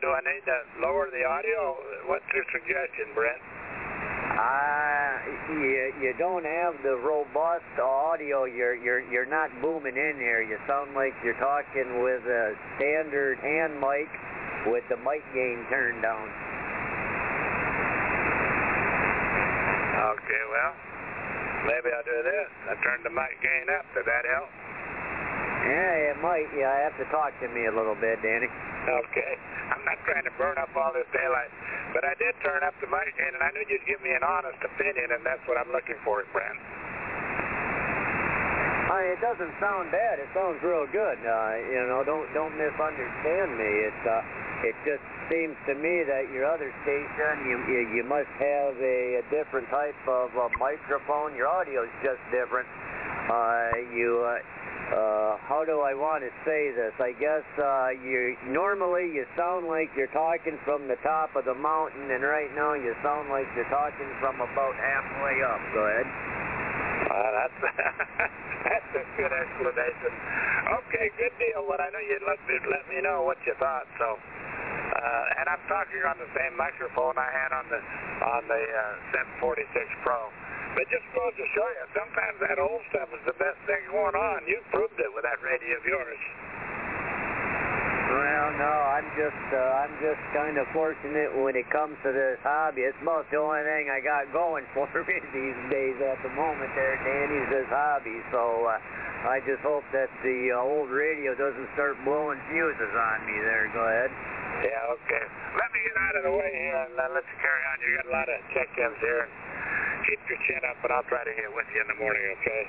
do I need to lower the audio? What's your suggestion, Brent? Uh, you, you don't have the robust audio. You're, you're, you're not booming in here. You sound like you're talking with a standard hand mic with the mic gain turned down. Okay, well, maybe I'll do this. I turn the mic gain up. Does that help? Yeah, it might. Yeah, I have to talk to me a little bit, Danny. Okay. I'm not trying to burn up all this daylight, but I did turn up the mic and I knew you'd give me an honest opinion, and that's what I'm looking for, Brent. I mean, it doesn't sound bad. It sounds real good. Uh, you know, don't don't misunderstand me. It uh, it just seems to me that your other station, you you, you must have a, a different type of uh, microphone. Your audio is just different. Uh, you. Uh, uh, how do I want to say this? I guess uh, you normally you sound like you're talking from the top of the mountain, and right now you sound like you're talking from about halfway up. Go ahead. Uh, that's that's a good explanation. Okay, good deal. But I know you'd let me let me know what you thought. So, uh, and I'm talking on the same microphone I had on the on the uh, 746 Pro. But just goes to show you, sometimes that old stuff is the best thing going on. You proved it with that radio of yours. Well, no, I'm just uh, I'm just kind of fortunate when it comes to this hobby. It's about the only thing I got going for me these days at the moment. There, Danny's this hobby. So uh, I just hope that the uh, old radio doesn't start blowing fuses on me. There, go ahead. Yeah, okay. Let me get out of the way here and uh, let's carry on. You got a lot of check-ins here. Keep your chin up, and I'll try to get with you in the morning, okay?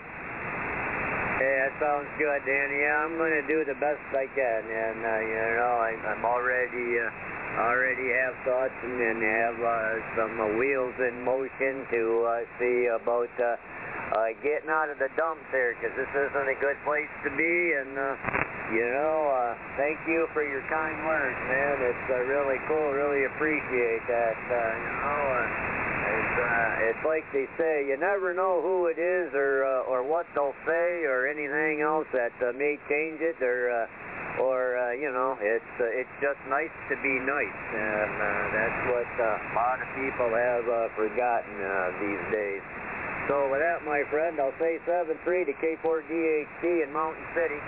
Yeah, that sounds good, Danny. Yeah, I'm going to do the best I can, and uh, you know, I, I'm already uh, already have thoughts and, and have uh, some uh, wheels in motion to uh, see about uh, uh, getting out of the dumps here, because this isn't a good place to be, and uh, you know, uh, thank you for your kind words, man. It's uh, really cool. Really appreciate that. Uh, you know. Uh, uh, it's like they say, you never know who it is or uh, or what they'll say or anything else that uh, may change it or uh, or uh, you know, it's uh, it's just nice to be nice, and uh, that's what uh, a lot of people have uh, forgotten uh, these days. So with that, my friend, I'll say 7-3 to K4DHT in Mountain City.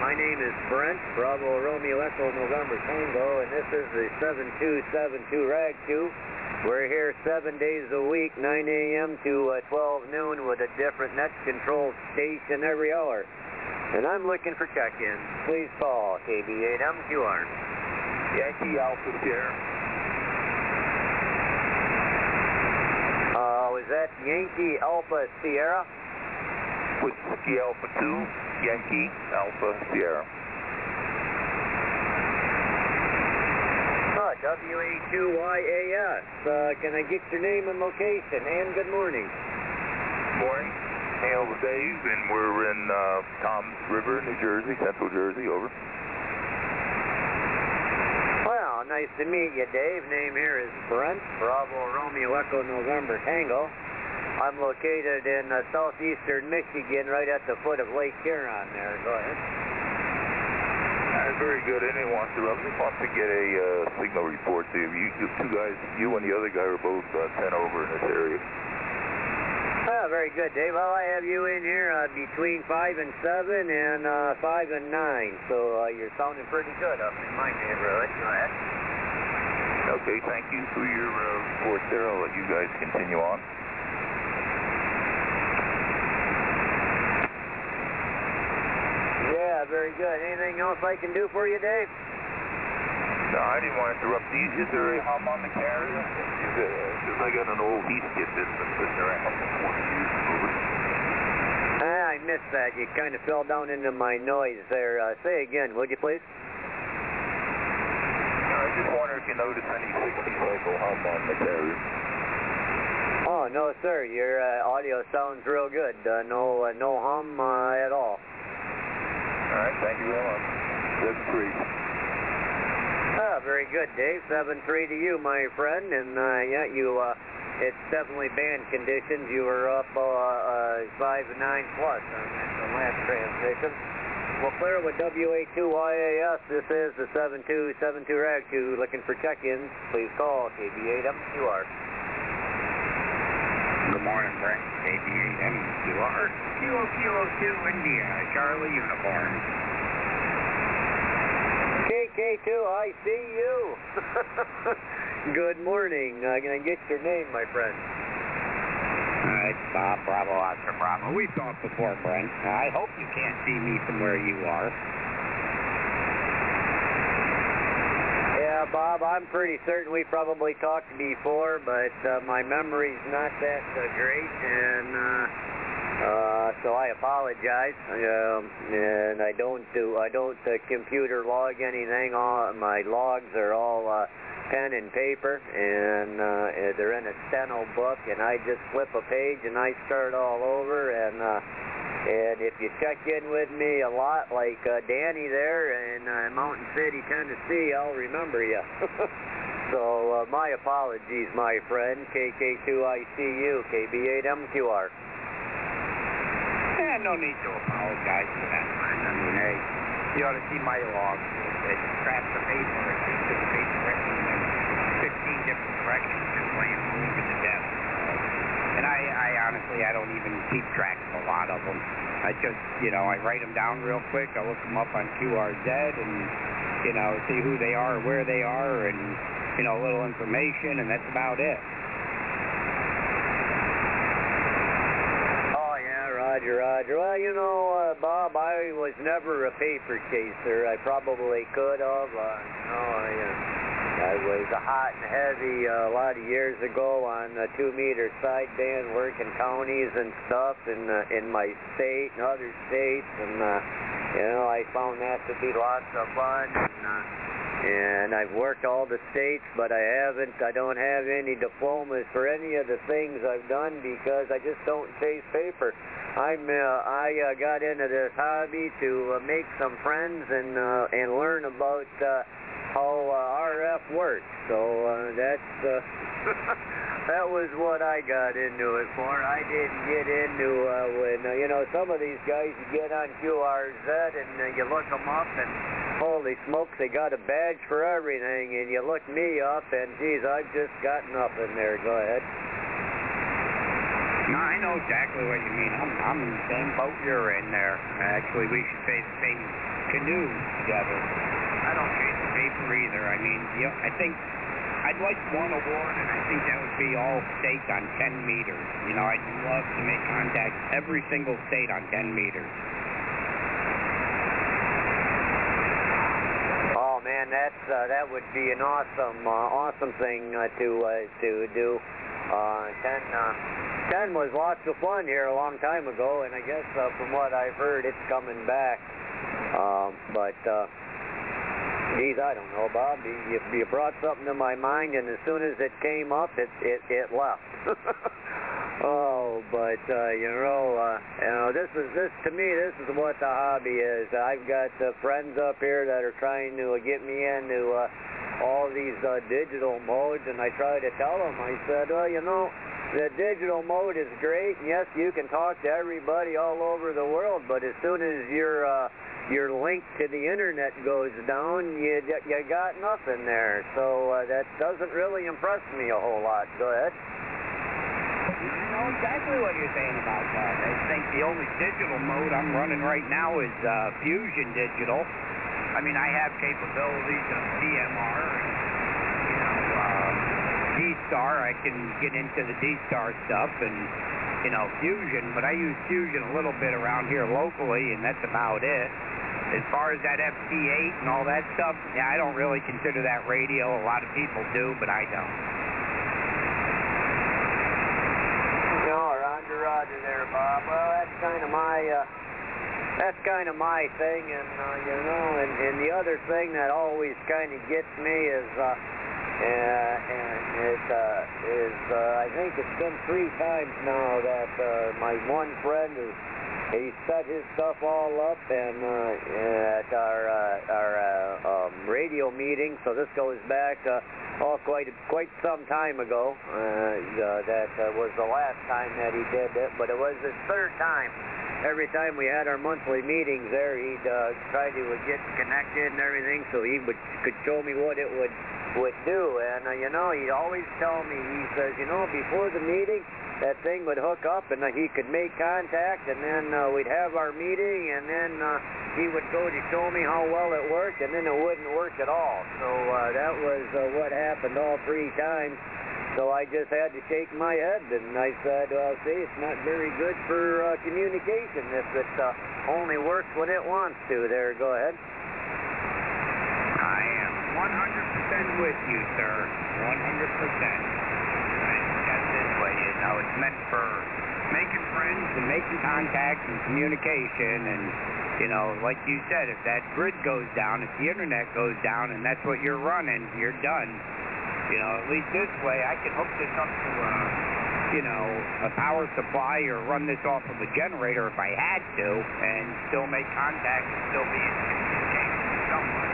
My name is Brent, Bravo Romeo Echo November Tango, and this is the 7272 Rag Chew. We're here seven days a week, 9 a.m. to uh, 12 noon with a different net control station every hour. And I'm looking for check-ins. Please call KB8MQR. Yankee Alpha Sierra. Uh, was that Yankee Alpha Sierra? Whiskey Alpha 2, Yankee Alpha Sierra. W-A-2-Y-A-S. Uh, can I get your name and location? And good morning. Morning. Hail with Dave, and we're in uh, Toms River, New Jersey, Central Jersey. Over. Well, nice to meet you, Dave. Name here is Brent, Bravo Romeo Echo November Tango. I'm located in uh, southeastern Michigan, right at the foot of Lake Huron there. Go ahead. Very good. Anyone wants to, uh, wants to get a uh, signal report to you. you. The two guys, you and the other guy are both uh, 10 over in this area. Oh, very good, Dave. Well, I have you in here uh, between 5 and 7 and uh, 5 and 9, so uh, you're sounding pretty good up in my neighborhood. Go ahead. Okay, thank you for your uh, report there. I'll let you guys continue on. Yeah, very good. Anything else I can do for you, Dave? No, I didn't want to interrupt. Is there a hum on the carrier? Because I got an old Heathkit business sitting around for 20 years. Over. Ah, I missed that. You kind of fell down into my noise there. Uh, say again, would you please? No, I just wonder if you notice any 60 cycle hum on the carrier. Oh, no, sir. Your uh, audio sounds real good. Uh, no, uh, no hum uh, at all. All right, thank you very much. Seven three. Ah, very good, Dave. Seven three to you, my friend. And uh, yeah, you. Uh, it's definitely band conditions. You were up uh, uh, five nine plus on the last transmission. Well, clear with WA2YAS. This is the 7272 Rag Chew looking for check-ins. Please call KB8MQR. Good morning, Brent. KB8MQR. Kilo Kilo 2 Indiana, Charlie Uniform. KK2, I see you. Good morning. Uh, can I get your name, my friend? Uh, it's Bob Bravo Oscar Bravo. We've talked before, Brent. I hope you can't see me from where you are. Yeah, Bob, I'm pretty certain we probably talked before, but uh, my memory's not that uh, great, and uh, uh, so I apologize. Um, and I don't do I don't uh, computer log anything. All my logs are all uh, pen and paper, and uh, they're in a steno book, and I just flip a page and I start all over, and. Uh, and if you check in with me a lot, like uh, Danny there in uh, Mountain City, Tennessee, I'll remember you. so uh, my apologies, my friend. KK2ICU, KB8MQR. No need to apologize for that. I mean, hey, you ought to see my log. It scraps the paper, it keeps the paper written in 15 different directions, just laying all over the desk. And I, I honestly, I don't even keep track of a lot of them. I just, you know, I write them down real quick. I look them up on QRZ and, you know, see who they are, where they are, and, you know, a little information, and that's about it. Oh, yeah, Roger. Well, you know, uh, Bob, I was never a paper chaser. I probably could have. Uh, no, I, uh, I was hot and heavy uh, a lot of years ago on a two-meter sideband working counties and stuff in uh, in my state and other states, and uh, you know I found that to be lots of fun. And, uh, and I've worked all the states, but I haven't. I don't have any diplomas for any of the things I've done because I just don't chase paper. I'm uh, I uh, got into this hobby to uh, make some friends and uh, and learn about. Uh, how uh, RF works. So uh, that's uh, that was what I got into it for. I didn't get into uh, when uh, you know some of these guys you get on QRZ and uh, you look them up and holy smokes they got a badge for everything and you look me up and geez I've just got nothing there. Go ahead. No, I know exactly what you mean. I'm, I'm in the same boat you're in there. Actually, we should say the same canoe together. I don't chase the paper either. I mean, you know, I think I'd like one award, and I think that would be all states on 10 meters. You know, I'd love to make contact every single state on 10 meters. Oh man, that's uh, that would be an awesome, uh, awesome thing uh, to uh, to do. Uh, 10, uh, 10 was lots of fun here a long time ago, and I guess uh, from what I've heard, it's coming back. Um, but uh, geez, I don't know, Bob. You, you brought something to my mind, and as soon as it came up, it it, it left. oh, but uh, you know, uh, you know, this is this to me. This is what the hobby is. I've got uh, friends up here that are trying to get me into uh, all these uh, digital modes, and I try to tell them. I said, well, you know. The digital mode is great, and yes, you can talk to everybody all over the world, but as soon as you're uh, your link to the internet goes down, you you got nothing there. So uh, that doesn't really impress me a whole lot. Go ahead. I know exactly what you're saying about that. I think the only digital mode I'm running right now is uh, Fusion Digital. I mean, I have capabilities of DMR and, you know, uh, D-Star. I can get into the D-Star stuff and, you know, Fusion, but I use Fusion a little bit around here locally, and that's about it. As far as that FT8 and all that stuff, yeah, I don't really consider that radio. A lot of people do, but I don't. No, Roger, Roger there, Bob. Well, that's kind of my, uh, that's kind of my thing, and uh, you know, and, and the other thing that always kind of gets me is, uh, and it uh, is, uh, I think it's been three times now that uh, my one friend is he set his stuff all up and uh, at our uh, our uh, um, radio meeting. So this goes back uh, oh quite quite some time ago. Uh, uh, that uh, was the last time that he did it, but it was his third time every time we had our monthly meetings there, he'd uh, try to get connected and everything so he would could show me what it would would do. And, uh, you know, he'd always tell me, he says, you know, before the meeting, that thing would hook up and uh, he could make contact and then uh, we'd have our meeting and then uh, he would go to show me how well it worked and then it wouldn't work at all. So uh, that was uh, what happened all three times. So I just had to shake my head and I said, well, see, it's not very good for uh, communication if it uh, only works when it wants to. There, go ahead. I am 100% with you, sir. 100%. That's this way, you know. It's meant for making friends and making contact and communication and, you know, like you said, if that grid goes down, if the internet goes down and that's what you're running, you're done. You know, at least this way I can hook this up to, uh, you know, a power supply or run this off of a generator if I had to and still make contact and still be in communication with someone.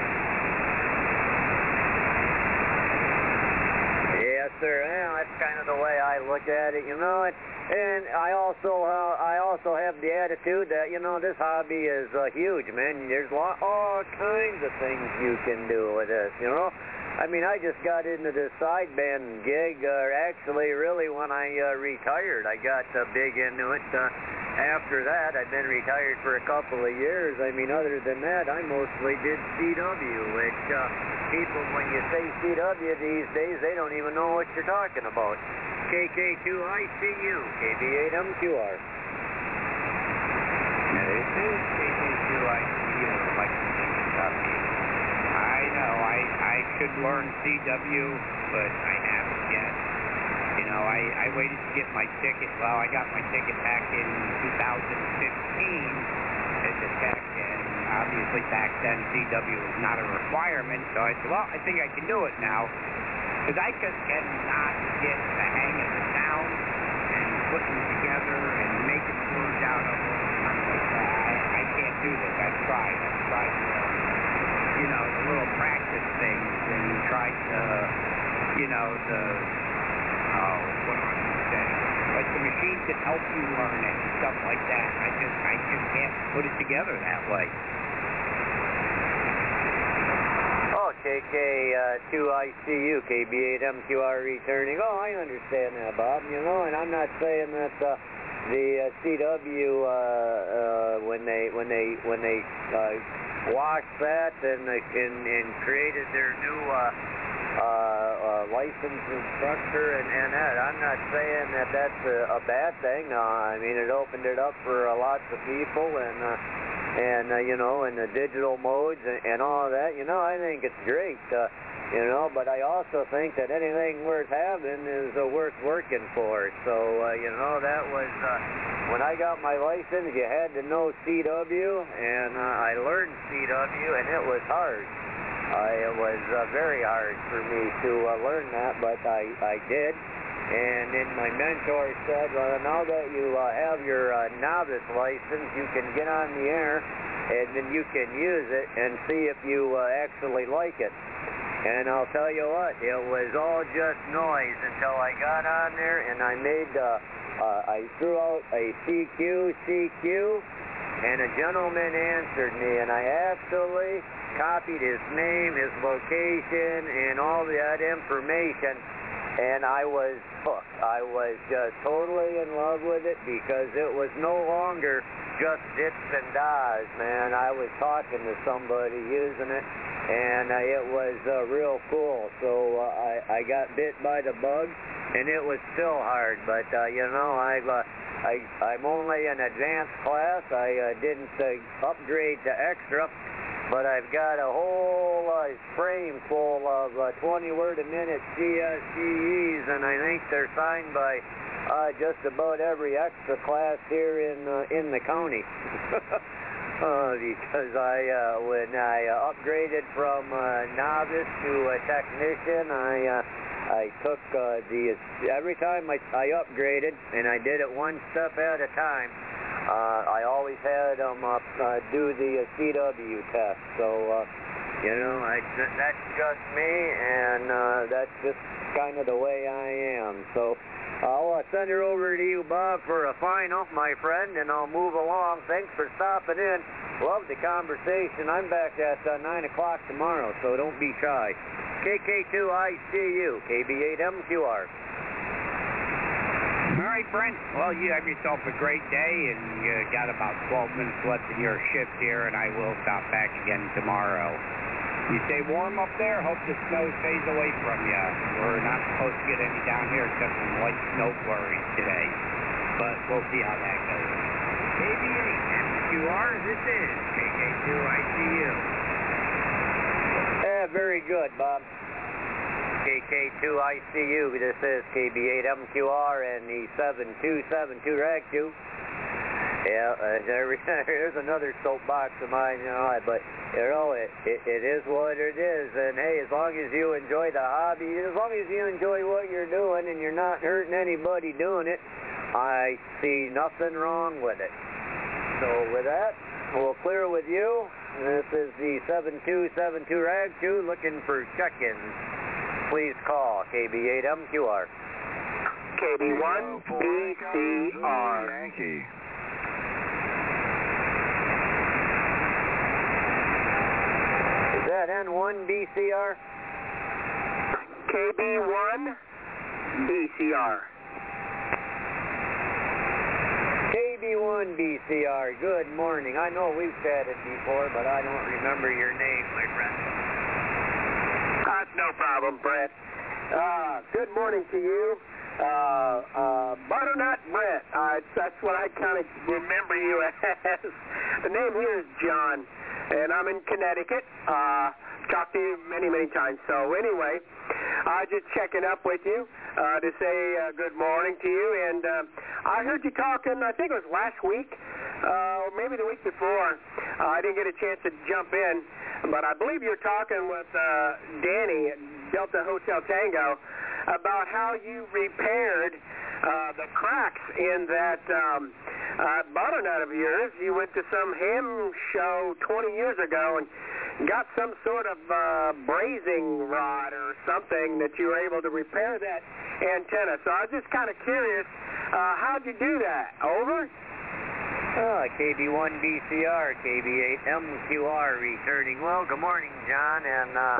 Yes, sir. Well, that's kind of the way I look at it, you know. And, and I also uh, I also have the attitude that you know this hobby is uh, huge, man. There's lot, all kinds of things you can do with this, you know. I mean, I just got into this sideband gig, uh, actually, really, when I uh, retired. I got uh, big into it. Uh, after that, I've been retired for a couple of years. I mean, other than that, I mostly did CW, which uh, people, when you say CW these days, they don't even know what you're talking about. KK2ICU, KB8MQR. Now, this is KK2ICU, like. I know, I should learn CW, but I haven't yet. You know, I, I waited to get my ticket. Well, I got my ticket back in 2015 as a tech, and obviously back then CW was not a requirement, so I said, well, I think I can do it now. Because I just cannot get the hang of the sound and putting them together and making words out of them. I, I can't do this. I've tried. I've tried, uh, know, practice things and tried, uh, you know, the, oh, what am I to say? Like the machines that help you learn it and stuff like that. I just, I just can't put it together that way. Oh, KK2ICU, KB8MQR returning. Oh, I understand that, Bob. You know, and I'm not saying that uh, the uh, CW uh, uh, when they when they when they uh, washed that and, uh, and and created their new uh, uh, uh, license and structure and, and that. I'm not saying that that's a, a bad thing. I mean, it opened it up for lots of people and. And you know, and the digital modes and, and all that. You know, I think it's great. You know, but I also think that anything worth having is uh, worth working for. So uh, you know, that was uh, when I got my license. You had to know CW, and uh, I learned CW, and it was hard. Uh, it was uh, very hard for me to uh, learn that, but I I did. And then my mentor said, well, now that you uh, have your uh, novice license, you can get on the air and then you can use it and see if you uh, actually like it. And I'll tell you what, it was all just noise until I got on there and I made, uh, uh, I threw out a CQ, CQ, and a gentleman answered me and I actually copied his name, his location, and all that information and I was hooked. I was just totally in love with it because it was no longer just dits and das, man. I was talking to somebody using it, and uh, it was uh, real cool. So uh, I, I got bit by the bug, and it was still hard. But uh, you know, I've uh, I, I'm only in advanced class. I uh, didn't uh, upgrade to extra but I've got a whole uh, frame full of uh, 20 word a minute CSCEs, and I think they're signed by uh, just about every extra class here in uh, in the county. uh, because I, uh, when I uh, upgraded from uh, novice to a technician, I uh, I took uh, the every time I, I upgraded, and I did it one step at a time. Uh, I always had them uh, uh, do the uh, CW test. So, uh, you know, I, that's just me, and uh, that's just kind of the way I am. So I'll uh, send her over to you, Bob, for a final, my friend, and I'll move along. Thanks for stopping in. Love the conversation. I'm back at uh, 9 o'clock tomorrow, so don't be shy. KK2ICU, KB8MQR. All right, Brent. Well, you have yourself a great day, and you got about 12 minutes left in your shift here, and I will stop back again tomorrow. You stay warm up there. Hope the snow stays away from you. We're not supposed to get any down here except some light snow flurries today, but we'll see how that goes. KB8 MQR, this is KK2ICU. Yeah, very good, Bob. KK2ICU, this is KB8MQR and the 7272 Rag Chew. Yeah, uh, there, there's another soapbox of mine, you know, but, you know, it, it, it is what it is, and hey, as long as you enjoy the hobby, as long as you enjoy what you're doing and you're not hurting anybody doing it, I see nothing wrong with it. So with that, we'll clear with you. This is the 7272 Rag Chew looking for check-ins. Please call KB8MQR. KB1BCR. Yankee. Is that N1BCR? KB1BCR. KB1BCR, good morning. I know we've chatted before, but I don't remember your name, my friend. That's no problem, Brett. Uh, good morning to you. Uh, uh, Butternut Brett. Uh, that's what I kind of remember you as. the name here is John, and I'm in Connecticut. Uh, talked to you many, many times. So anyway, uh, just checking up with you uh, to say uh, good morning to you. And uh, I heard you talking, I think it was last week, uh, maybe the week before. Uh, I didn't get a chance to jump in, but I believe you're talking with uh, Danny at Delta Hotel Tango about how you repaired uh, the cracks in that um, uh, butternut of yours. You went to some ham show 20 years ago and got some sort of uh, brazing rod or something that you were able to repair that antenna. So I was just kind of curious, uh, how'd you do that? Over? Oh, KB1BCR, KB8MQR returning. Well, good morning, John, and uh,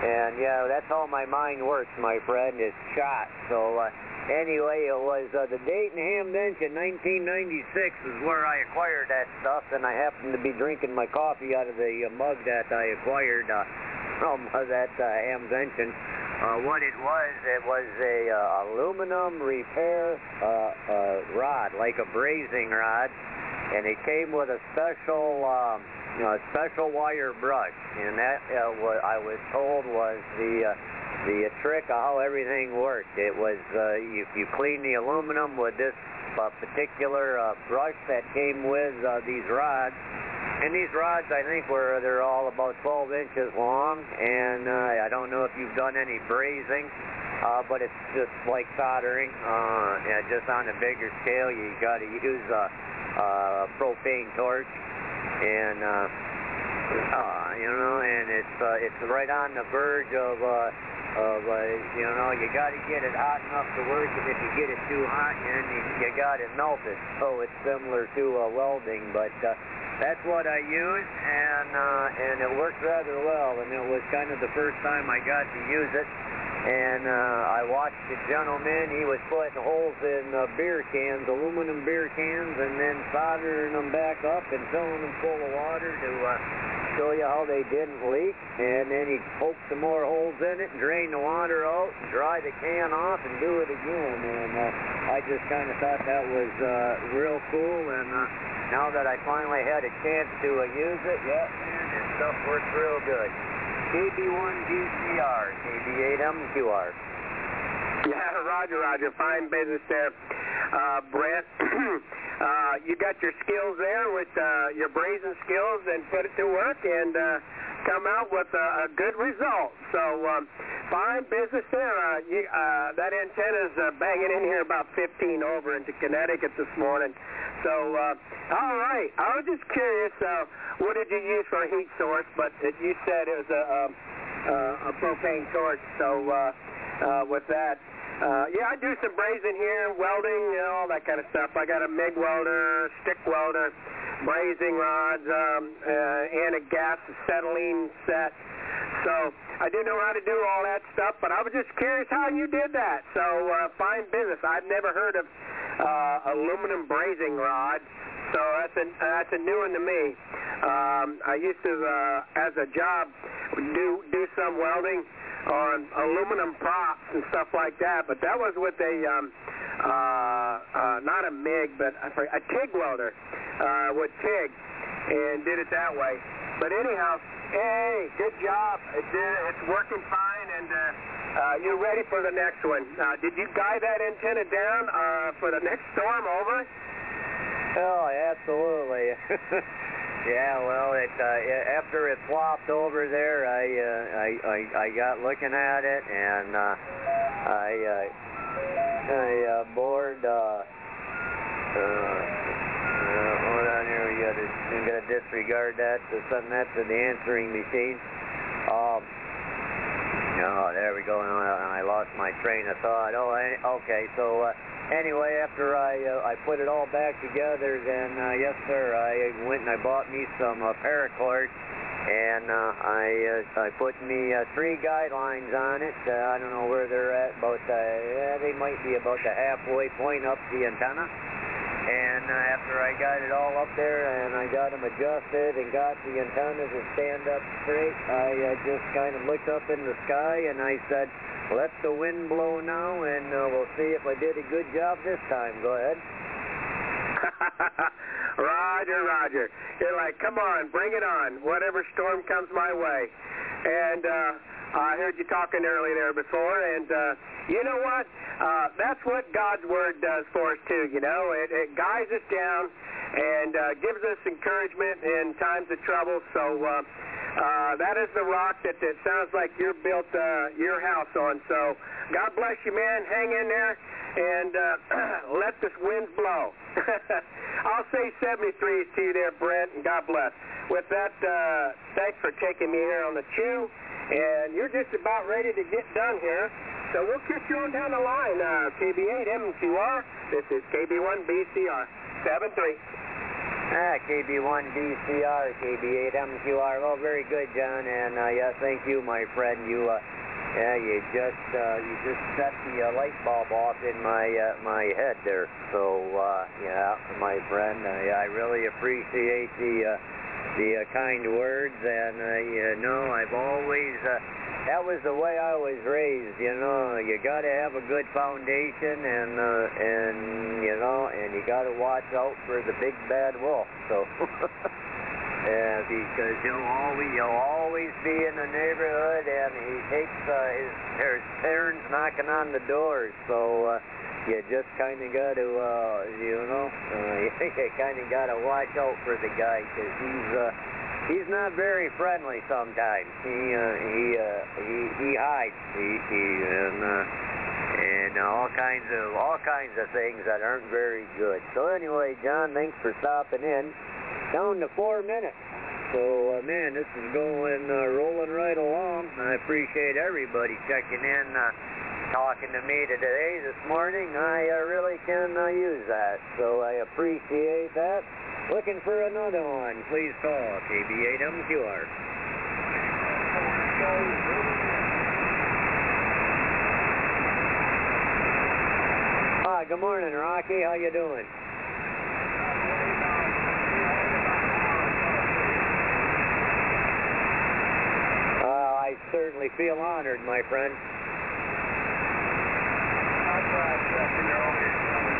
and yeah, that's how my mind works, my friend, is shot. So uh, anyway, it was uh, the Dayton Hamvention in 1996 is where I acquired that stuff, and I happened to be drinking my coffee out of the uh, mug that I acquired uh, from uh, that uh, Hamdench. Uh, what it was, it was a uh, aluminum repair uh, uh, rod, like a brazing rod, and it came with a special, um, you know, a special wire brush, and that uh, what I was told was the uh, the trick of how everything worked. It was uh, if you clean the aluminum with this uh, particular uh, brush that came with uh, these rods, and these rods I think were they're all about 12 inches long, and uh, I don't know if you've done any brazing. Uh, but it's just like soldering. Uh, yeah, just on a bigger scale, you got to use a, a propane torch, and uh, uh, you know, and it's uh, it's right on the verge of uh, of uh, you know, you got to get it hot enough to work, and if you get it too hot, then you, you got it melted. So it's similar to uh, welding, but. Uh, that's what I used, and uh, and it worked rather well. And it was kind of the first time I got to use it. And uh, I watched the gentleman. He was putting holes in uh, beer cans, aluminum beer cans, and then soldering them back up and filling them full of water to uh, show you how they didn't leak. And then he poked some more holes in it and drain the water out, dry the can off, and do it again. And uh, I just kind of thought that was uh, real cool. And uh, now that I finally had a chance to uh, use it, yeah, man, this stuff works real good. KB1BCR, KB8MQR. Yeah, Roger, Roger. Fine business there. Uh, Brent, uh, you got your skills there with uh, your brazen skills and put it to work, and uh, come out with a, a good result. So um, fine business there. Uh, you, uh, that antenna's uh, banging in here about 15 over into Connecticut this morning. So, uh, all right. I was just curious, uh, what did you use for a heat source? But it, you said it was a, a, a propane torch. So uh, uh, with that, uh, yeah, I do some brazing here, welding, you know, all that kind of stuff. I got a MIG welder, stick welder, brazing rods, um, uh, and a gas acetylene set. So I do know how to do all that stuff, but I was just curious how you did that. So uh, fine business. I've never heard of uh, aluminum brazing rod, so that's a that's a new one to me. Um, I used to, uh, as a job, do do some welding on aluminum props and stuff like that, but that was with a um, uh, uh, not a MIG, but a, a TIG welder uh, with TIG, and did it that way. But anyhow, hey, good job. It did, it's working fine, and uh, uh, you're ready for the next one. Uh, did you guide that antenna down uh, for the next storm over? Oh, absolutely. yeah, well, it uh, after it flopped over there, I uh, I, I I got looking at it, and uh, I uh, I uh, bored. Uh, uh, hold on here, we got to we got to disregard that. To something that's in the answering machine. Um, no, there we go. And I lost my train of thought. Oh, okay. So. Uh, anyway, after I uh, I put it all back together, then uh, yes, sir, I went and I bought me some uh, paracord, and uh, I uh, I put me uh, three guidelines on it. Uh, I don't know where they're at, about uh, yeah, they might be about the halfway point up the antenna. And uh, after I got it all up there and I got them adjusted and got the antenna to stand up straight, I uh, just kind of looked up in the sky and I said, let the wind blow now, and uh, we'll see if I did a good job this time. Go ahead. roger, Roger. You're like, come on, bring it on. Whatever storm comes my way. And uh, I heard you talking earlier there before, and uh, you know what? Uh, that's what God's Word does for us, too, you know. It, it guides us down and uh, gives us encouragement in times of trouble. So, uh, uh, that is the rock that it sounds like you built uh, your house on. So God bless you, man. Hang in there and uh, let this wind blow. I'll say 73s to you there, Brent, and God bless. With that, uh, thanks for taking me here on the chew. And you're just about ready to get done here. So we'll kick you on down the line. Uh, KB8 MQR. This is KB1 BCR 73. Ah, KB1BCR, KB8MQR. Well, very good, John. And uh, yeah, thank you, my friend. You, uh, yeah, you just uh, you just set the uh, light bulb off in my uh, my head there. So uh, yeah, my friend, uh, yeah, I really appreciate the uh, the uh, kind words. And uh, you know, I've always. Uh, that was the way I was raised, you know. You got to have a good foundation, and uh, and you know, and you got to watch out for the big bad wolf. So, yeah, because he'll always he'll always be in the neighborhood, and he takes uh, his there's parents knocking on the doors. So. Uh, you just kind of got to, uh, you know, uh, you kind of got to watch out for the guy because he's, uh, he's not very friendly sometimes. He uh, he uh, he he hides. He, he and uh, and all kinds of all kinds of things that aren't very good. So anyway, John, thanks for stopping in. Down to four minutes. So uh, man, this is going uh, rolling right along. I appreciate everybody checking in. Uh, talking to me today this morning, I uh, really can use that. So I appreciate that. Looking for another one, please call KB8MQR. Hi, good morning, Rocky. How you doing? Uh, I certainly feel honored, my friend you know, it's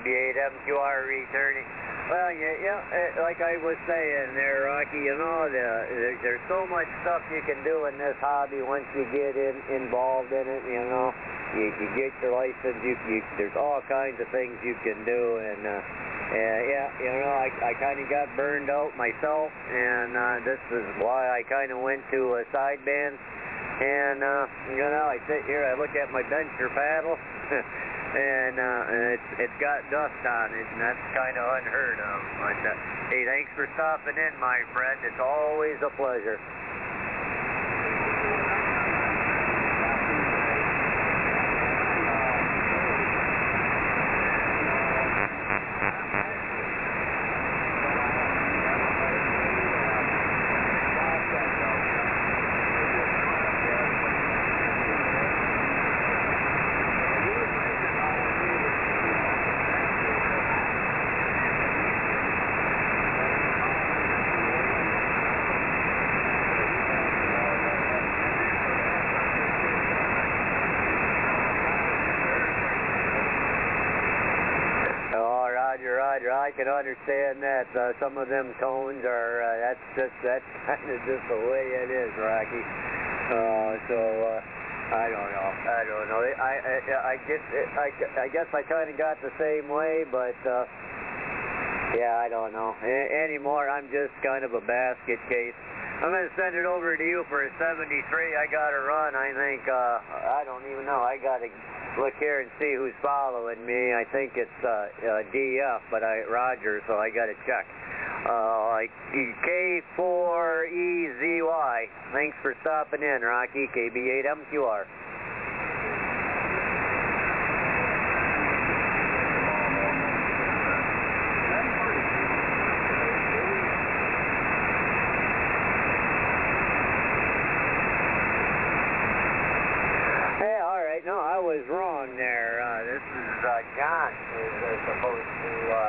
K4EZY, KB8MQR returning. Well, yeah, yeah, like I was saying there, Rocky, you know, the, there, there's so much stuff you can do in this hobby once you get in, involved in it, you know. You, you get your license, you, you, there's all kinds of things you can do, and, uh, yeah, yeah, you know, I, I kind of got burned out myself, and uh, this is why I kind of went to a sideband. And, uh, you know, I sit here, I look at my bencher paddle, and uh, it's, it's got dust on it, and that's kind of unheard of. But, uh, hey, thanks for stopping in, my friend. It's always a pleasure. Oh, Roger, Roger. I can understand that. Uh, some of them tones are, uh, that's just, that's kind of just the way it is, Rocky. Uh, so, uh, I don't know. I don't know. I, I, I, get, I, I guess I kind of got the same way, but, uh, yeah, I don't know. A- anymore, I'm just kind of a basket case. I'm going to send it over to you for a 73. I got to run. I think, uh, I don't even know. I got to look here and see who's following me. I think it's uh, uh, DF, but I Roger, so I got to check. Uh, like K4EZY. Thanks for stopping in, Rocky. KB8MQR. Hey, all right. No, I was wrong there. Uh, this is uh, John who's uh, supposed to uh,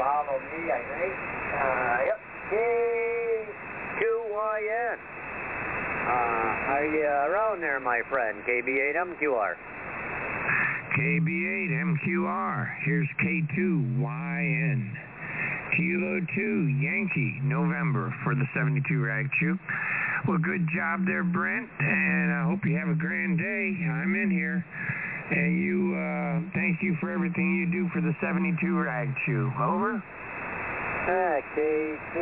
follow me, I think. Uh, yep. K2YN. Uh, are you around there, my friend? KB8MQR. KB8MQR. Here's K2YN. Kilo 2 Yankee, November for the 72 Rag Chew. Well, good job there, Brent, and I hope you have a grand day. I'm in here. And you, uh, thank you for everything you do for the 72 Rag Chew. Over? Ah, K2.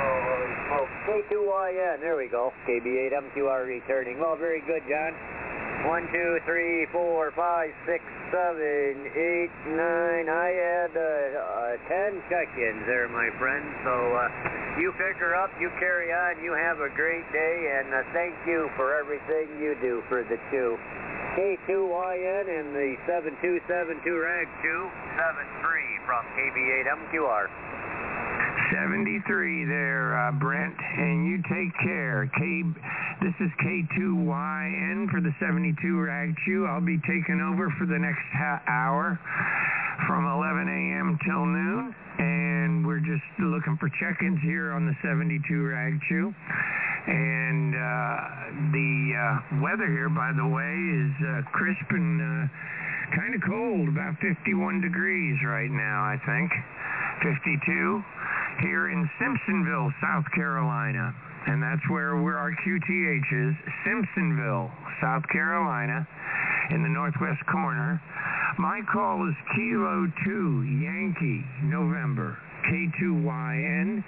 Oh, oh, K2YN. There we go. KB8MQR returning. Well, very good, John. One, two, three, four, five, six, seven, eight, nine. I had uh, uh, ten check-ins there, my friend. So uh, you pick her up, you carry on, you have a great day, and uh, thank you for everything you do for the chew. K2YN and the 7272 Rag Chew, 73 from KB8MQR. 73 there, uh, Brent, and you take care. K, this is K2YN for the 72 Rag Chew. I'll be taking over for the next hour from 11 a.m. till noon, and we're just looking for check-ins here on the 72 Rag Chew. And uh, the uh, weather here, by the way, is uh, crisp and uh, kind of cold, about 51 degrees right now, I think. 52 here in Simpsonville, South Carolina. And that's where our QTH is, Simpsonville, South Carolina, in the northwest corner. My call is Kilo 2 Yankee, November, K2YN.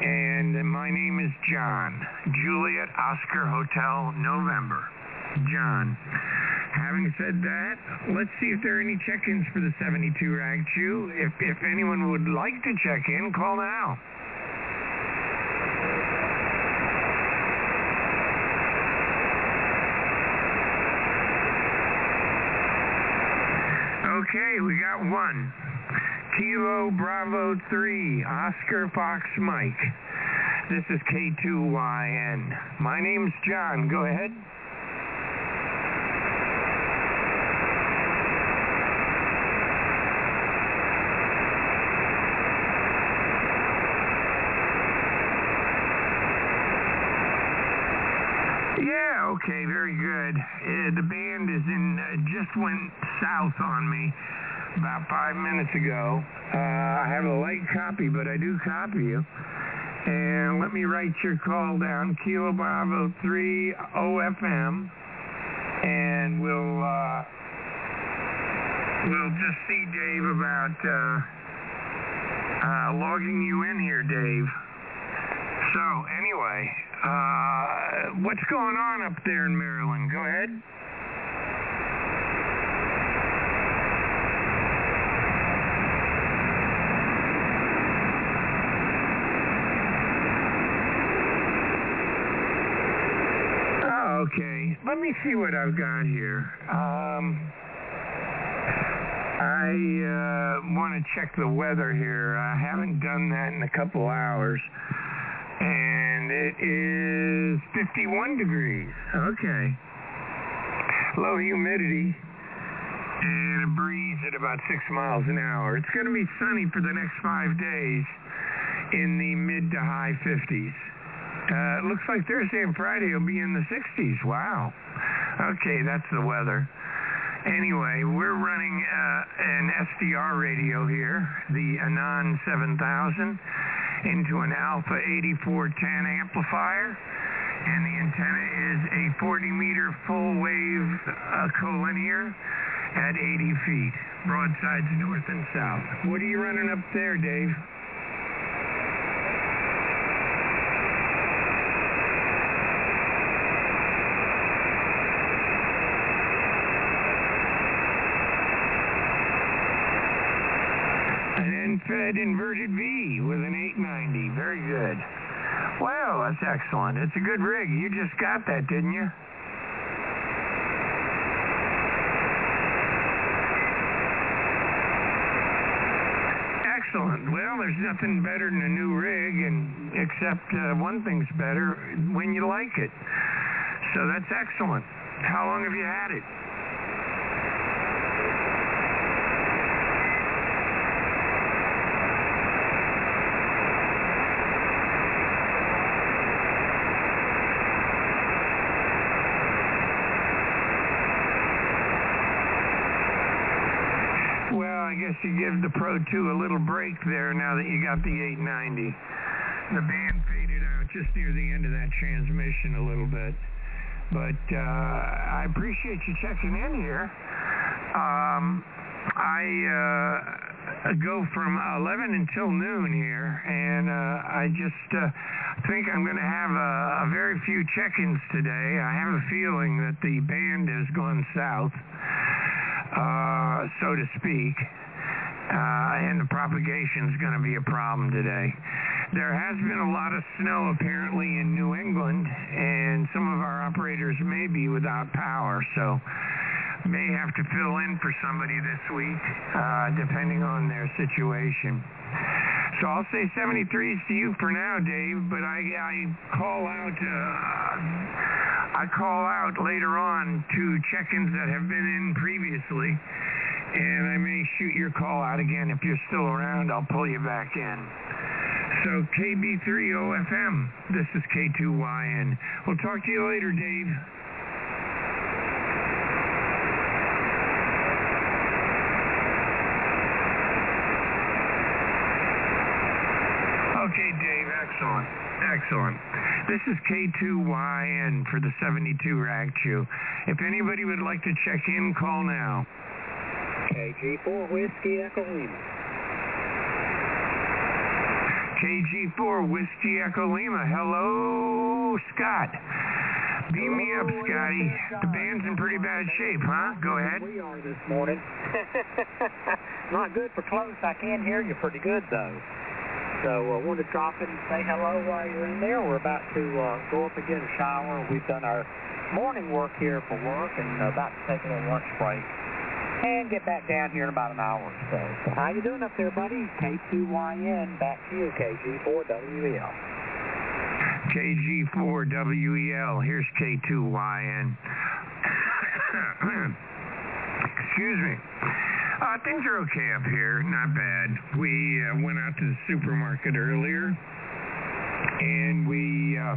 And my name is John, Juliet Oscar Hotel, November. John. Having said that, let's see if there are any check-ins for the 72 Rag Chew. If, if anyone would like to check in, call now. Okay, we got one. Kilo Bravo 3, Oscar Fox Mike. This is K2YN. My name's John. Go ahead. Yeah, Okay, very good. Uh, the band is in, uh, just went south on me about five minutes ago. Uh, I have a light copy, but I do copy you. And let me write your call down, Kilo Bravo 3 OFM, and we'll, uh, we'll just see Dave about, uh, uh, logging you in here, Dave. So, anyway, uh, what's going on up there in Maryland? Go ahead. Oh, okay. Let me see what I've got here. Um, I uh, want to check the weather here. I haven't done that in a couple hours. And it is 51 degrees. Okay. Low humidity and a breeze at about six miles an hour. It's going to be sunny for the next five days in the mid to high 50s. Uh, it looks like Thursday and Friday will be in the 60s. Wow. Okay, that's the weather. Anyway, we're running uh, an SDR radio here, the ANAN 7000, into an Alpha 8410 amplifier. And the antenna is a 40 meter full wave uh, collinear at 80 feet, broadsides north and south. What are you running up there, Dave? An end-fed inverted V with an 890. Very good. That's excellent. It's a good rig. You just got that, didn't you? Excellent. Well, there's nothing better than a new rig, and except uh, one thing's better when you like it. So that's excellent. How long have you had it? Well, I guess you Pro 2 a little break there now that you got the 890. The band faded out just near the end of that transmission a little bit. But uh, I appreciate you checking in here. Um, I uh, go from 11 until noon here, and uh, I just uh, think I'm going to have a, a very few check-ins today. I have a feeling that the band has gone south uh, so to speak, uh, and the propagation is going to be a problem today. There has been a lot of snow apparently in New England, and some of our operators may be without power, so may have to fill in for somebody this week, uh, depending on their situation. So I'll say 73s to you for now, Dave, but I, I call out uh, I call out later on to check-ins that have been in previously, and I may shoot your call out again. If you're still around, I'll pull you back in. So KB3OFM, this is K2YN. We'll talk to you later, Dave. Okay, Dave, excellent. Excellent. This is K2YN for the 72 Rag Chew. If anybody would like to check in, call now. KG4 Whiskey Echo Lima. KG4 Whiskey Echo Lima. Hello, Scott. Beam me up, Scotty. The band's in pretty bad shape, huh? Go ahead. We are this morning. Not good for close. I can hear you pretty good, though. So I uh, wanted to drop in and say hello while you're in there. We're about to uh, go up and get a shower. We've done our morning work here for work and about to take a little lunch break and get back down here in about an hour or so. So how you doing up there, buddy? K2YN, back to you, KG4WEL. KG4WEL. Here's K2YN. Excuse me. Uh, things are okay up here, not bad. We uh, went out to the supermarket earlier, and we uh,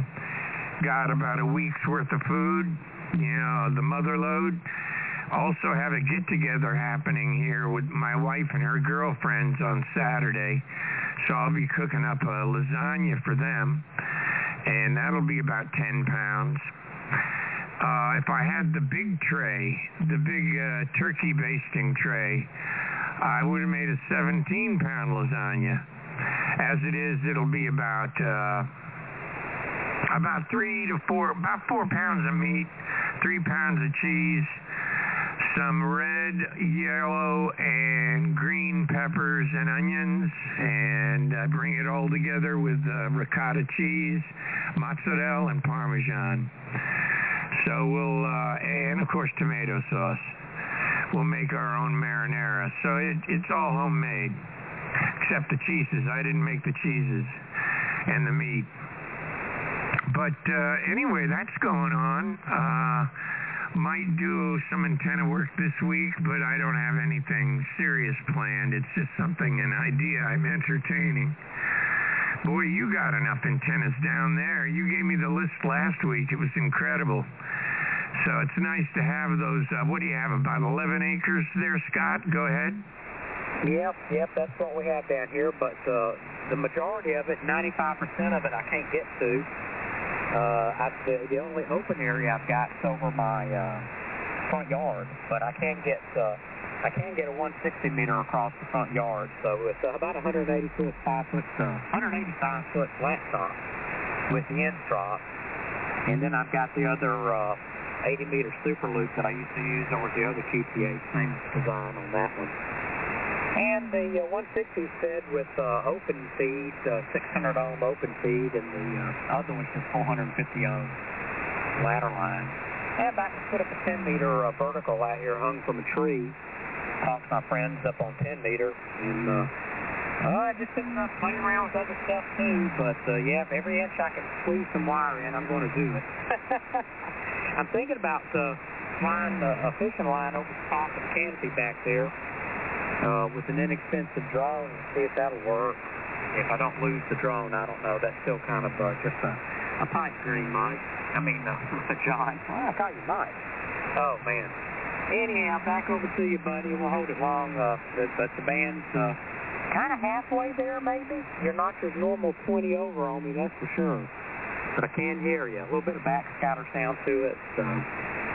got about a week's worth of food, you know, the mother load. Also have a get together happening here with my wife and her girlfriends on Saturday. So I'll be cooking up a lasagna for them, and that'll be about 10 pounds. Uh, if I had the big tray, the big uh, turkey basting tray, I would have made a 17 pound lasagna. As it is, it'll be about uh, about three to four, about four pounds of meat, three pounds of cheese, some red, yellow, and green peppers and onions, and I bring it all together with uh, ricotta cheese, mozzarella, and parmesan. So we'll, uh, and of course tomato sauce. We'll make our own marinara. So it, it's all homemade, except the cheeses. I didn't make the cheeses and the meat. But uh, anyway, that's going on. Uh, might do some antenna work this week, but I don't have anything serious planned. It's just something, an idea I'm entertaining. Boy, you got enough antennas down there. You gave me the list last week. It was incredible. So it's nice to have those. Uh, what do you have? About 11 acres there, Scott? Go ahead. Yep, yep, that's what we have down here, but uh, the majority of it, 95% of it, I can't get to. Uh, I, the, the only open area I've got is over my uh, front yard, but I can get uh, I can get a 160 meter across the front yard, so it's uh, about 180 foot, 5 foot, uh, 185 foot flat top with the ends dropped, and then I've got the other uh, 80 meter super loop that I used to use over the other QTH, same design on that one. And the uh, 160 fed with uh, open feed, uh, 600 ohm open feed, and the uh, other one's just 450 ohm ladder line. And back to put up a 10 meter uh, vertical out here hung from a tree. Talked to my friends up on 10 meter, and uh, uh, I just been uh, playing around with other stuff too. But uh, yeah, if every inch I can squeeze some wire in, I'm going to do it. I'm thinking about uh, flying uh, a fishing line over the top of the canopy back there uh, with an inexpensive drone and see if that'll work. If I don't lose the drone, I don't know. That's still kind of uh, just a, a pipe dream, Mike. I mean, uh, John. Well, I thought you might. Oh, man. Anyhow, back over to you, buddy. We'll hold it long. Uh, but, but the band's uh, kind of halfway there, maybe. You're not your normal 20 over on me, that's for sure. But I can hear you. A little bit of backscatter sound to it, so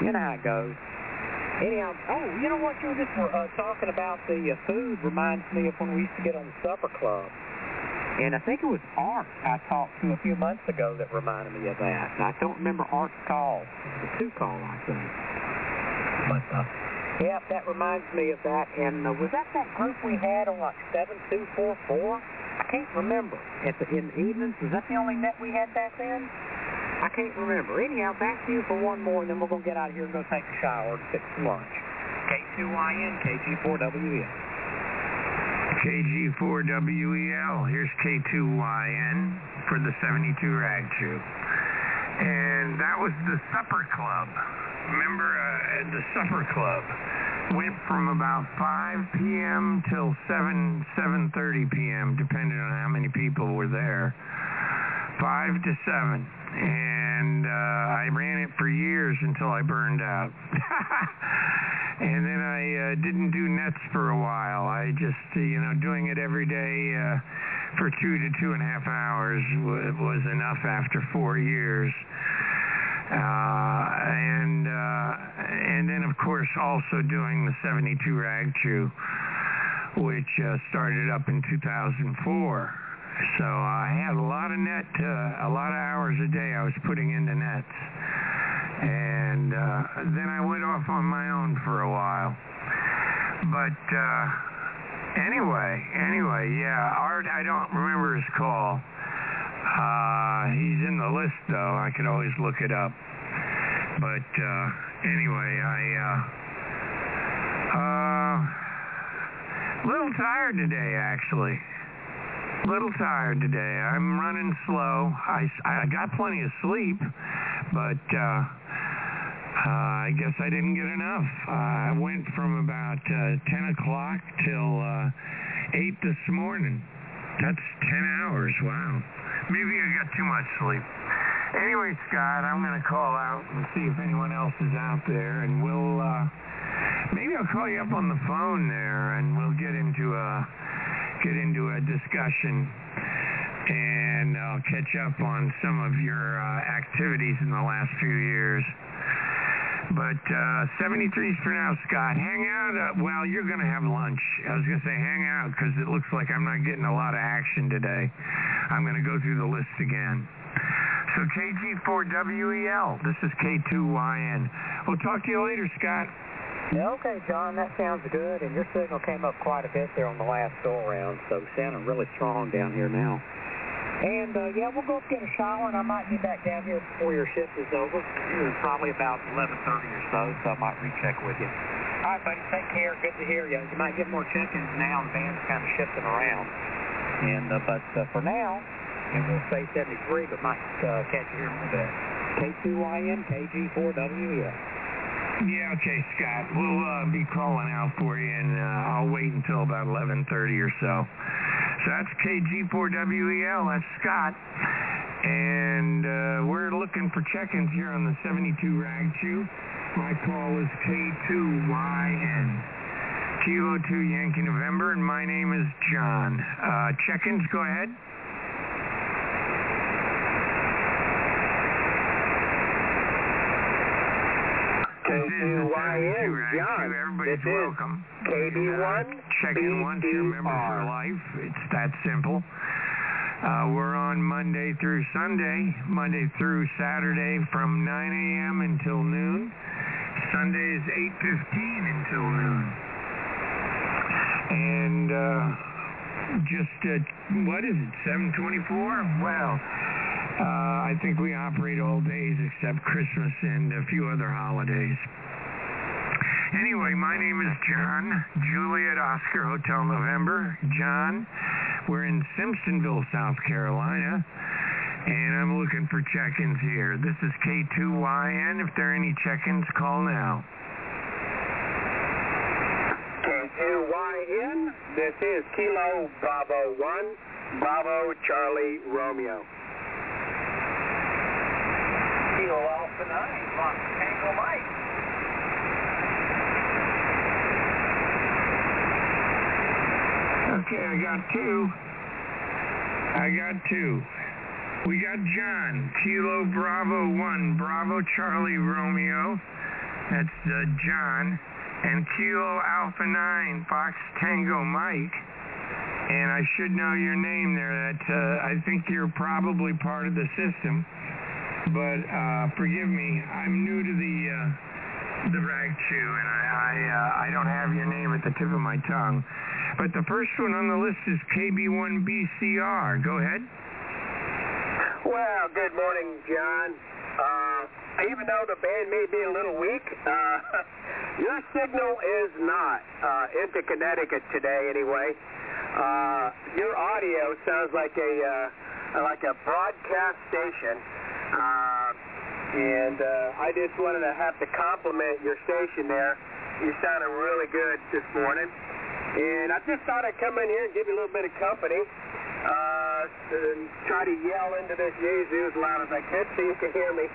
you know how it goes. Anyhow, oh, you know what you were just uh, talking about the uh, food reminds me of when we used to get on the supper club. And I think it was Art I talked to a few months ago that reminded me of that. I don't remember Art's call. It was a two call, I think. But, uh, yeah, that reminds me of that. And uh, was that that group we had on like 7244? I can't remember. At the, in the evenings, was that the only net we had back then? I can't remember. Anyhow, back to you for one more, and then we're going to get out of here and go take a shower and fix some lunch. K2YN, KG4WEL. KG4WEL, here's K2YN for the 72 Rag Chew. And that was the Supper Club. Remember uh, the Supper Club? Went from about 5 p.m. till 7, 7.30 p.m., depending on how many people were there. 5 to 7 and uh, I ran it for years until I burned out. and then I uh, didn't do nets for a while. I just, uh, you know, doing it every day uh, for two to two and a half hours w- was enough after four years. Uh, and uh, and then of course also doing the 72 rag chew, which uh, started up in 2004. So I had a lot of net, uh, a lot of hours a day I was putting into nets. And uh, then I went off on my own for a while. But uh, anyway, anyway, yeah, Art, I don't remember his call. Uh, he's in the list, though. I could always look it up. But uh, anyway, I... Uh, uh, little tired today, actually little tired today. I'm running slow. I, I got plenty of sleep, but uh, uh, I guess I didn't get enough. Uh, I went from about uh, 10 o'clock till uh, 8 this morning. That's 10 hours. Wow. Maybe I got too much sleep. Anyway, Scott, I'm going to call out and see if anyone else is out there, and we'll uh, maybe I'll call you up on the phone there, and we'll get into a get into a discussion, and I'll catch up on some of your uh, activities in the last few years. But uh, 73's for now, Scott. Hang out. Uh, well, you're going to have lunch. I was going to say hang out because it looks like I'm not getting a lot of action today. I'm going to go through the list again. So KG4WEL, this is K2YN. We'll talk to you later, Scott. Okay, John, that sounds good. And your signal came up quite a bit there on the last go around, so sounding really strong down here now. And uh, yeah, we'll go get a shower, and I might be back down here before your shift is over. It's Probably about 11:30 or so, so I might recheck with you. All right, buddy, take care. Good to hear you. You might get more chickens now. The band's kind of shifting around. And uh, but uh, for now, and we'll say 73, but might uh, catch you here in a little bit. K2YN, KG4WEL. Yeah, okay, Scott. We'll uh, be calling out for you, and uh, I'll wait until about 11:30 or so. So that's KG4WEL. That's Scott. And uh, we're looking for check-ins here on the 72 Rag Chew. My call is K2YN. Kilo 2 Yankee November, and my name is John. Uh, check-ins, go ahead. K2YN, John. Everybody's this welcome. is KB1 Check in once, you're a member for life. It's that simple. Uh, we're on Monday through Sunday, Monday through Saturday from 9 a.m. until noon. Sunday is 8.15 until noon. And uh, just, uh, what is it, 724? Well, uh, I think we operate all days except Christmas and a few other holidays. Anyway, my name is John, Juliet Oscar Hotel November. John, we're in Simpsonville, South Carolina, and I'm looking for check-ins here. This is K2YN. If there are any check-ins, call now. K2YN, this is Kilo Bravo 1, Bravo Charlie Romeo. Kilo Alpha 9, Fox Tango Mike. Okay, I got two. I got two. We got John, Kilo Bravo 1, Bravo Charlie Romeo. That's uh, John. And Kilo Alpha 9, Fox Tango Mike. And I should know your name there. That uh, I think you're probably part of the system. But uh, forgive me, I'm new to the uh, the rag chew, and I I, uh, I don't have your name at the tip of my tongue. But the first one on the list is KB1BCR. Go ahead. Well, good morning, John. Uh, even though the band may be a little weak, uh, your signal is not uh, into Connecticut today, anyway. Uh, your audio sounds like a uh, like a broadcast station, uh, and uh, I just wanted to have to compliment your station there. You sounded really good this morning, and I just thought I'd come in here and give you a little bit of company. Uh, and try to yell into this Yaesu as loud as I could so you can hear me.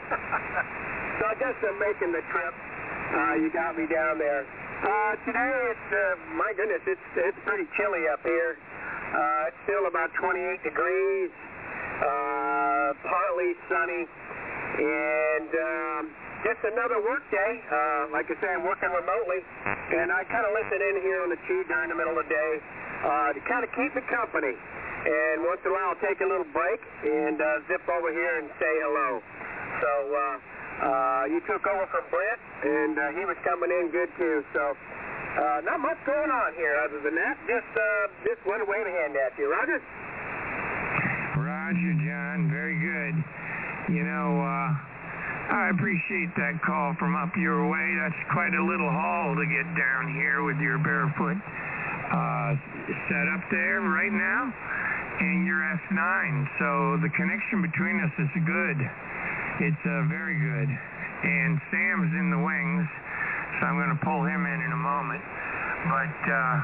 so I guess I'm making the trip. Uh, you got me down there. Uh, today it's, uh, my goodness, it's, it's pretty chilly up here. Uh, it's still about 28 degrees, uh, partly sunny, and, um, just another work day. Uh, like I say, I'm working remotely, and I kind of listen in here on the Chew during the middle of the day, uh, to kind of keep me company. And once in a while, I'll take a little break and uh, zip over here and say hello. So uh, uh, you took over from Brent, and uh, he was coming in good too. So uh, not much going on here other than that. Just uh, just one wave hand at you, Roger. Roger, good. You know, uh, I appreciate that call from up your way. That's quite a little haul to get down here with your barefoot uh, set up there right now and your S9. So the connection between us is good. It's uh, very good. And Sam's in the wings, so I'm going to pull him in in a moment. But, uh,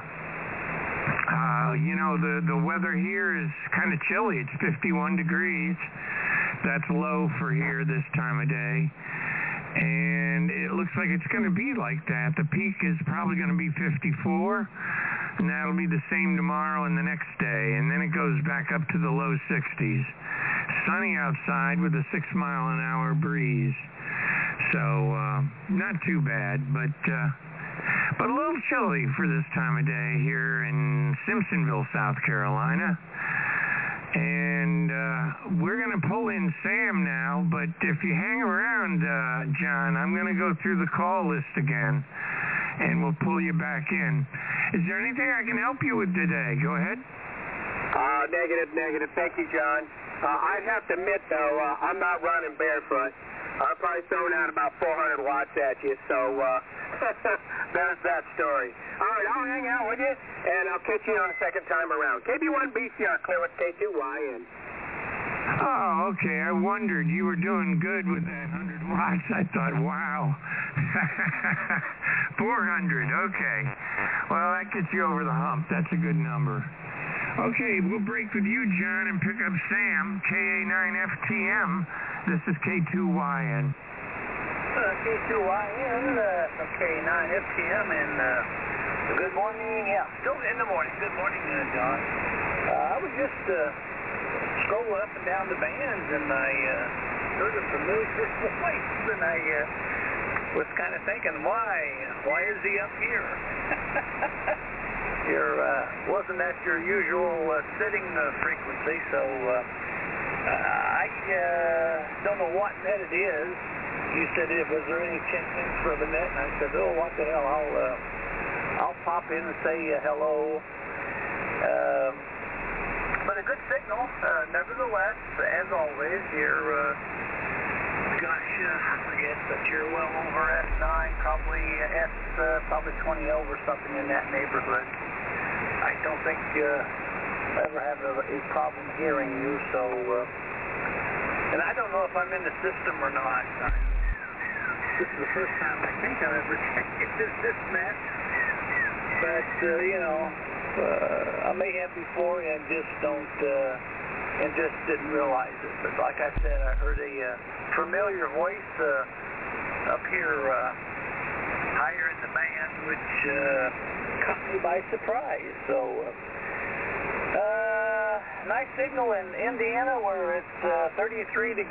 uh, you know, the, the weather here is kind of chilly. It's 51 degrees. That's low for here this time of day. And it looks like it's going to be like that. The peak is probably going to be 54, and that'll be the same tomorrow and the next day. And then it goes back up to the low 60s. Sunny outside with a six mile an hour breeze. So, uh, not too bad, but, uh, but a little chilly for this time of day here in Simpsonville, South Carolina. And uh, we're going to pull in Sam now, but if you hang around, uh, John, I'm going to go through the call list again, and we'll pull you back in. Is there anything I can help you with today? Go ahead. Uh, negative, negative. Thank you, John. Uh, I'd have to admit, though, uh, I'm not running barefoot. I'm probably throwing out about 400 watts at you, so uh, there's that story. All right, I'll hang out with you, and I'll catch you on the second time around. KB1 BCR, clear with K2YN. Oh, okay. I wondered. You were doing good with that 100 watts. I thought, wow. 400. Okay. Well, that gets you over the hump. That's a good number. Okay, we'll break with you, John, and pick up Sam, KA9FTM. This is K2YN. Uh, K2YN uh, K9FTM, and uh, good morning. Yeah, still in the morning. Good morning, uh, John. Uh, I was just uh, scrolling up and down the bands, and I uh, heard a familiar voice, and I uh, was kind of thinking, why? Why is he up here? your uh, wasn't that your usual uh, sitting uh, frequency? So uh, I uh, don't know what net it is. You said, was there any chance for the net? And I said, oh, what the hell? I'll uh, I'll pop in and say uh, hello. Um, but a good signal, uh, nevertheless, as always. You're, uh, gosh, uh, I forget, but you're well over S9, probably S, uh, probably 20 over something in that neighborhood. I don't think uh, I ever have a, a problem hearing you, so, uh, and I don't know if I'm in the system or not. This is the first time I think I've ever changed this, this match, but, uh, you know, uh, I may have before and just don't, uh, and just didn't realize it. But like I said, I heard a uh, familiar voice uh, up here uh, higher in the band, which uh, caught me by surprise. So, uh, uh, nice signal in Indiana where it's uh, 33 degrees.